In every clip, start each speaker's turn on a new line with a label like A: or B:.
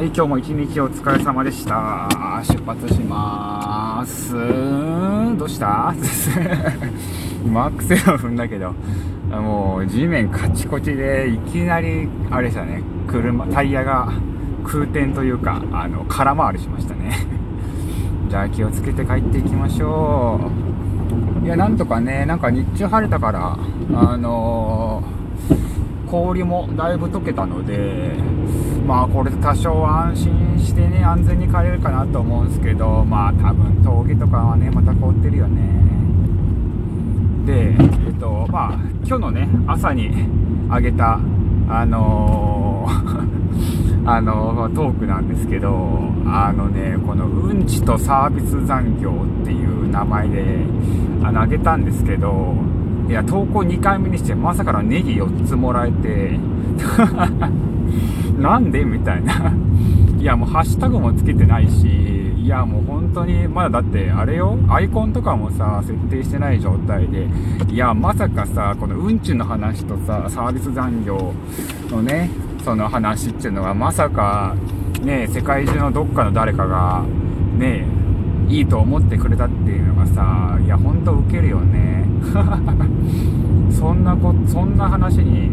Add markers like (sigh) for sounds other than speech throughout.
A: はい、今日も一日お疲れ様でした。出発しまーす。どうした？(laughs) 今アクセルを踏んだけど、もう地面カチコチで、いきなり、あれでしたね、車、タイヤが空転というか、あの、空回りしましたね。(laughs) じゃあ気をつけて帰っていきましょう。いや、なんとかね、なんか日中晴れたから、あのー氷もだいぶ溶けたので、まあこれで多少安心してね、安全に帰れるかなと思うんですけど、まあ多分峠とかはね、また凍ってるよね。で、えっと、まあ今日のね、朝にあげた、あのー (laughs) あのトークなんですけど、あのね、このうんちとサービス残業っていう名前で、あの、あげたんですけど、いや、投稿2回目にして、まさかのネギ4つもらえて、なんでみたいな。(laughs) いや、もうハッシュタグもつけてないし、いや、もう本当に、まだだって、あれよ、アイコンとかもさ、設定してない状態で、いや、まさかさ、このうんちの話とさ、サービス残業のね、その話っていうのが、まさか、ね、世界中のどっかの誰かが、ね、いいと思ってくれたっていうのがさ、いや、ほんとウケるよね。(laughs) そんなこ、そんな話に、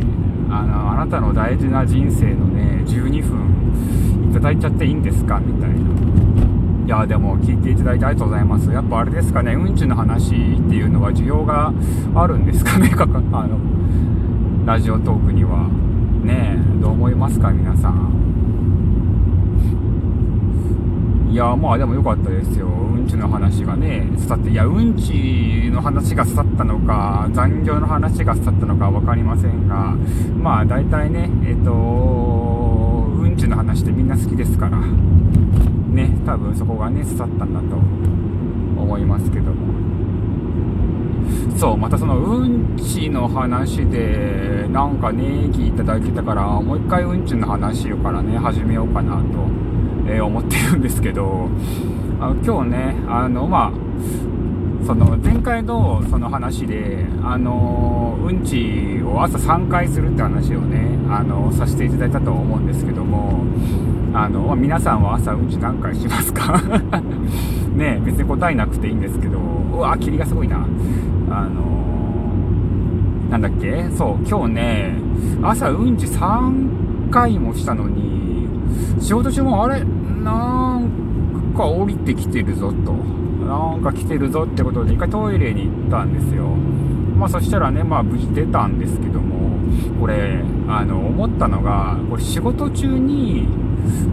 A: あの、あなたの大事な人生のね、12分いただいちゃっていいんですか？みたいな。いや、でも聞いていただいてありがとうございます。やっぱあれですかね、うんちの話っていうのは需要があるんですかね、かかあの、ラジオトークには。ねえ、どう思いますか、皆さん？いやまあでも良かったですよ。うんちの話がね、刺さって、いや、うんちの話が刺さったのか、残業の話が刺さったのか分かりませんが、まあ大体ね、えっ、と、うんちの話ってみんな好きですから、ね、多分そこがね、刺さったんだと思いますけども。そう、またそのうんちの話で、なんかネギいただいてたから、もう一回うんちの話をからね、始めようかなと。えー思ってるんですけど、あの今日ね、あの、まあ、その前回のその話で、あの、うんちを朝3回するって話をね、あの、させていただいたと思うんですけども、あの、皆さんは朝うんち何回しますか？(laughs) ね別に答えなくていいんですけど、うわ、霧がすごいな。あの、なんだっけ？そう、今日ね、朝うんち3回もしたのに、仕事中もあれ？なんか降りてきてるぞと。なんか来てるぞってことで、一回トイレに行ったんですよ。まあそしたらね、まあ無事出たんですけども、これ、あの、思ったのが、これ仕事中に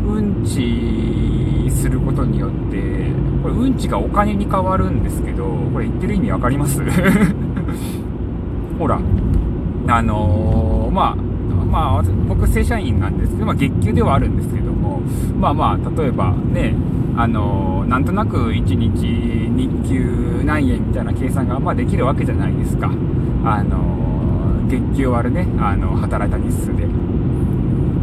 A: うんちすることによって、これうんちがお金に変わるんですけど、これ言ってる意味わかります？(laughs) ほら、あのーまあ、まあ、僕正社員なんですけど、まあ、月給ではあるんですけども、まあまあ、例えばね、あのなんとなく1日日給何円みたいな計算が、ま、できるわけじゃないですか。あの月給割るね、あの働いた日数で。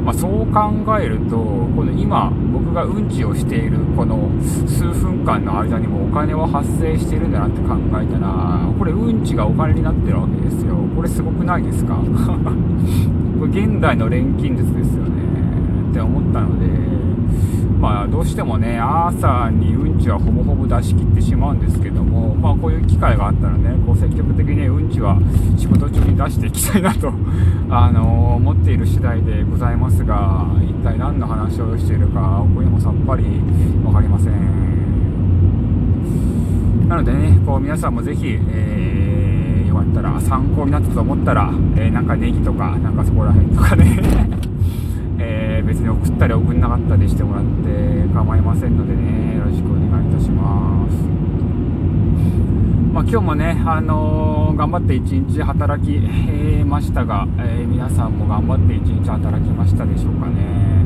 A: まあ、そう考えると、この今、僕がうんちをしているこの数分間の間にもお金は発生してるんだなって考えたら、これうんちがお金になってるわけですよ。これすごくないですか？(laughs) これ現代の錬金術ですよね。って思ったので、まあどうしてもね、朝にうんちはほぼほぼ出し切ってしまうんですけども、まあこういう機会があったらね、こう積極的に、うんちは仕事中に出していきたいなと、(laughs) あの思っている次第でございますが、一体何の話をしているか、これもさっぱりわかりません。なのでね、こう皆さんもぜひ、えー、よかったら参考になったと思ったら、えーなんかネギとか、なんかそこら辺とかね、(laughs) えー別に送ったり送んなかったりしてもらって構いませんのでね、よろしくお願いいたします。まあ、今日もね、あのー頑張って一日働き、えーましたが、えー皆さんも頑張って一日働きましたでしょうかね。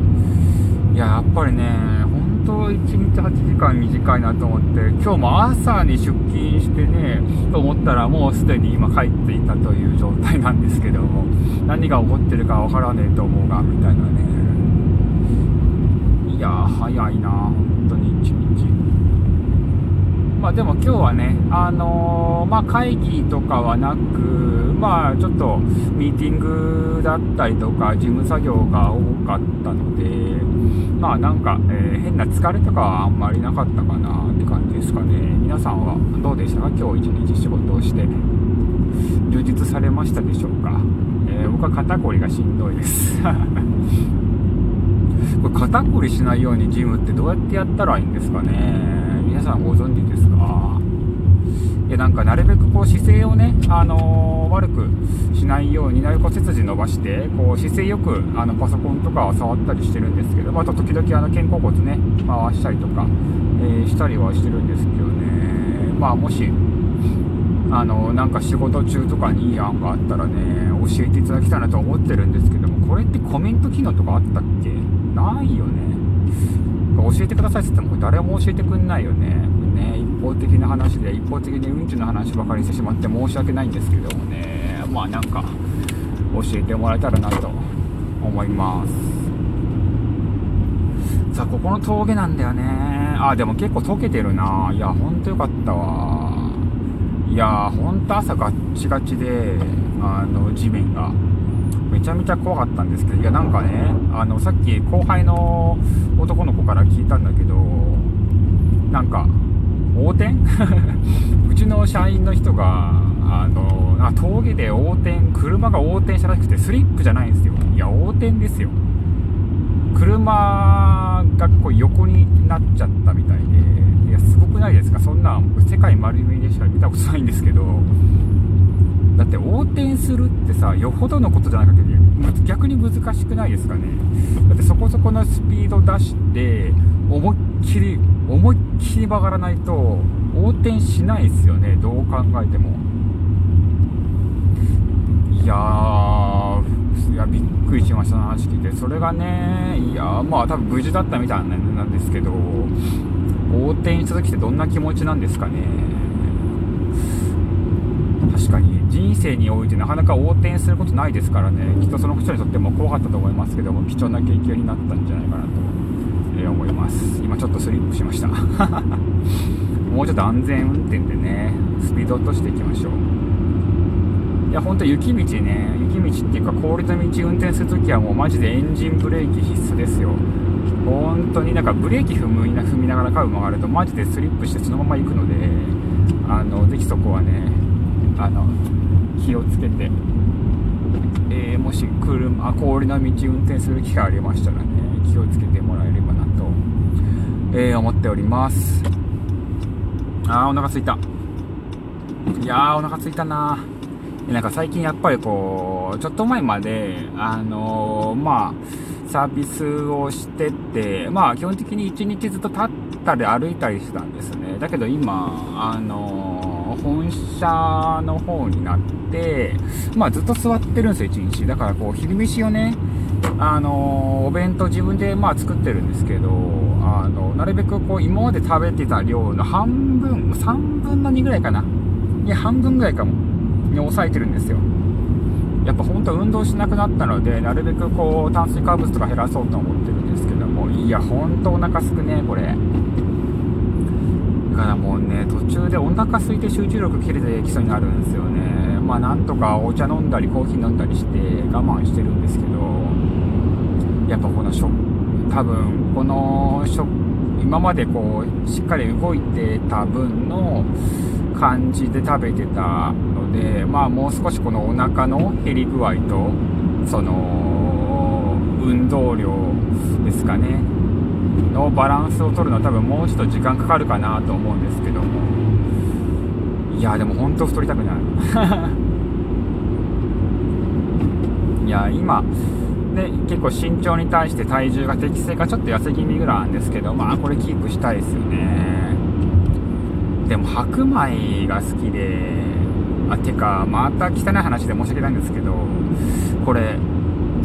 A: いや、やっぱりね、当1日8時間短いなと思って、今日も朝に出勤してね、と思ったらもうすでに今帰っていたという状態なんですけども、何が起こってるかわからねえと思うが、みたいなね。いや、早いな、まあでも今日はね、あのーまあ会議とかはなく、まあちょっとミーティングだったりとか、事務作業が多かったので、まあなんか、えー、変な疲れとかはあんまりなかったかなって感じですかね。皆さんはどうでしたか？今日一日仕事をして充実されましたでしょうか、えー、僕は肩こりがしんどいです。(laughs) これ肩こりしないようにジムってどうやってやったらいいんですかね？さんご存知ですか？いやなんかなるべくこう姿勢をね、あのー、悪くしないようになるべく背筋伸ばしてこう姿勢よくあのパソコンとかを触ったりしてるんですけど、まあ、と時々あの肩甲骨ね回したりとか、えー、したりはしてるんですけどね。まあもしあのなんか仕事中とかにいい案があったらね教えていただきたいなと思ってるんですけどもこれってコメント機能とかあったっけ？ないよね。教えてくださいって言っても誰も教えてくんないよね。ね一方的な話で一方的にうんちの話ばかりしてしまって申し訳ないんですけどもね。まあなんか教えてもらえたらなと思います。さあここの峠なんだよね。あでも結構溶けてるな。いやほんとよかったわ。いやほんと朝ガッチガチであの地面が。めちゃめちゃ怖かったんですけどいやなんかねあのさっき後輩の男の子から聞いたんだけどなんか横転？(laughs) うちの社員の人があのあ峠で横転車が横転したらしくてスリップじゃないんですよ。いや横転ですよ。車がこう横になっちゃったみたいでいやすごくないですか？そんな世界丸見えでしか見たことないんですけどだって横転するってさよほどのことじゃない限り逆に難しくないですかね。だってそこそこのスピード出して思いっきり思いっきり曲がらないと横転しないですよね。どう考えても。いやーいやびっくりしました話聞いて。それがねいやまあ多分無事だったみたいなんですけど横転した時ってどんな気持ちなんですかね確かに人生においてなかなか横転することないですからね。きっとその人にとっても怖かったと思いますけども貴重な経験になったんじゃないかなと、え思います。今ちょっとスリップしました。(laughs) もうちょっと安全運転でねスピード落としていきましょう。いや本当雪道ね雪道っていうか氷の道運転するときはもうマジでエンジンブレーキ必須ですよ。本当になんかブレーキ踏む踏みながらカーブ曲がるとマジでスリップしてそのまま行くのであのぜひそこはねあの気をつけて、えー、もし車氷の道運転する機会ありましたらね気をつけてもらえればなと、えー、思っております。あーお腹すいた。いやーお腹すいたな。なんか最近やっぱりこうちょっと前まであのー、まあサービスをしててまあ基本的に1日ずっと立ったり歩いたりしてたんですね。だけど今あの本社の方になって、まあ、ずっと座ってるんですよ、一日。だからこう昼飯をね、あのお弁当自分でまあ作ってるんですけど、あのなるべくこう今まで食べてた量の半分、3分の2ぐらいかな。いや、半分ぐらいかも。に抑えてるんですよ。やっぱ本当運動しなくなったので、なるべくこう炭水化物とか減らそうと思ってるんですけども、いや、本当お腹すくね、これ。からもうね途中でお腹空いて集中力切れてきそうになるんですよね。まあなんとかお茶飲んだりコーヒー飲んだりして我慢してるんですけどやっぱこの食多分この食今までこうしっかり動いてた分の感じで食べてたのでまあもう少しこのお腹の減り具合とその運動量ですかね。のバランスを取るのは多分もうちょっと時間かかるかなと思うんですけども。いやでも本当太りたくない。(laughs) いや今ね結構身長に対して体重が適正かちょっと痩せ気味ぐらいなんですけどまあこれキープしたいですよね。でも白米が好きであてかまた汚い話で申し訳ないんですけどこれ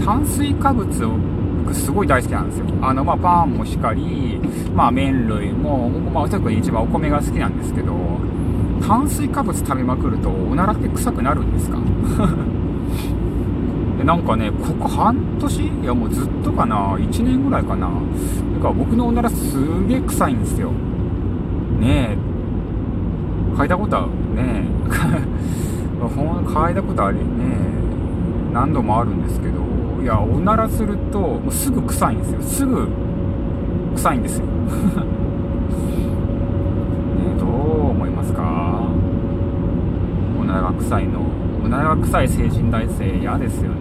A: 炭水化物を僕すごい大好きなんですよ。あの、まあ、パンもしかり、まあ、麺類も、まあ、特に一番お米が好きなんですけど、炭水化物食べまくると、おならって臭くなるんですか？(laughs) でなんかね、ここ半年いや、もうずっとかな、1年ぐらいかな。だか僕のおならすげえ臭いんですよ。ねえ、嗅いだことはねえ、(laughs) 嗅いだことありね何度もあるんですけど、いやおならするともうすぐ臭いんですよ。すぐ臭いんですよ。(laughs) ねどう思いますか？おならが臭いのおならが臭い成人男性嫌ですよね。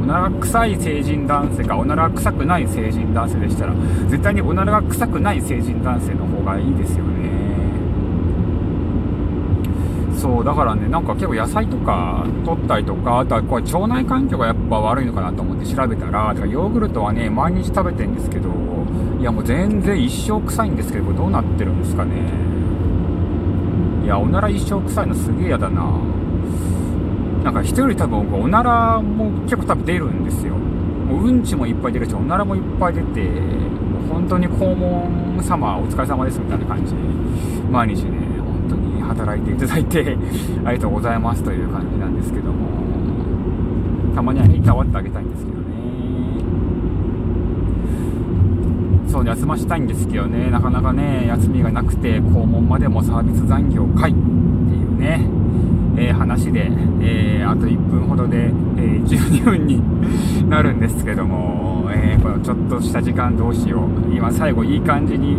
A: おならが臭い成人男性かおならが臭くない成人男性でしたら絶対におならが臭くない成人男性の方がいいですよね。そうだからねなんか結構野菜とか取ったりとかあとはこれ腸内環境がやっぱ悪いのかなと思って調べたらだかヨーグルトはね毎日食べてるんですけどいやもう全然一生臭いんですけどこれどうなってるんですかね。いやおなら一生臭いのすげえ嫌だな。なんか人より多分おならも結構多分出るんですよ。もううんちもいっぱい出るしおならもいっぱい出てもう本当に肛門様お疲れ様ですみたいな感じ毎日ね。働いていただいて (laughs) ありがとうございますという感じなんですけども。たまにはねいたわってあげたいんですけどね。そう休ましたいんですけどね。なかなかね休みがなくて肛門までもサービス残業会っていうね。えー、話で、えー、あと1分ほどで、えー、12分に (laughs) なるんですけども、えこのちょっとした時間どうしよう。今最後いい感じに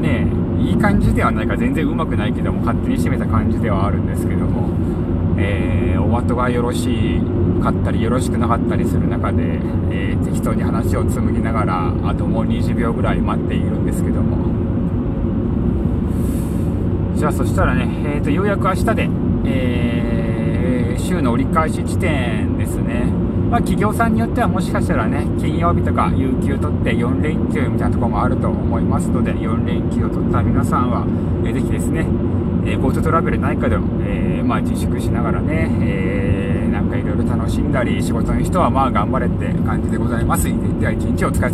A: ねいい感じではないか全然うまくないけども勝手に締めた感じではあるんですけども、えお後がよろしかったりよろしくなかったりする中で、え適当に話を紡ぎながらあともう20秒ぐらい待っているんですけども。じゃあそしたらね、えーと、ようやく明日で、えー、週の折り返し地点ですね。まあ、企業さんによってはもしかしたらね、金曜日とか有給取って4連休みたいなところもあると思いますので、4連休を取った皆さんは、えー、ぜひですね、GoTo トラベルないかでも、えー、まあ、自粛しながらね、えー、なんかいろいろ楽しんだり、仕事の人はまあ頑張れって感じでございます。では一日お疲れ様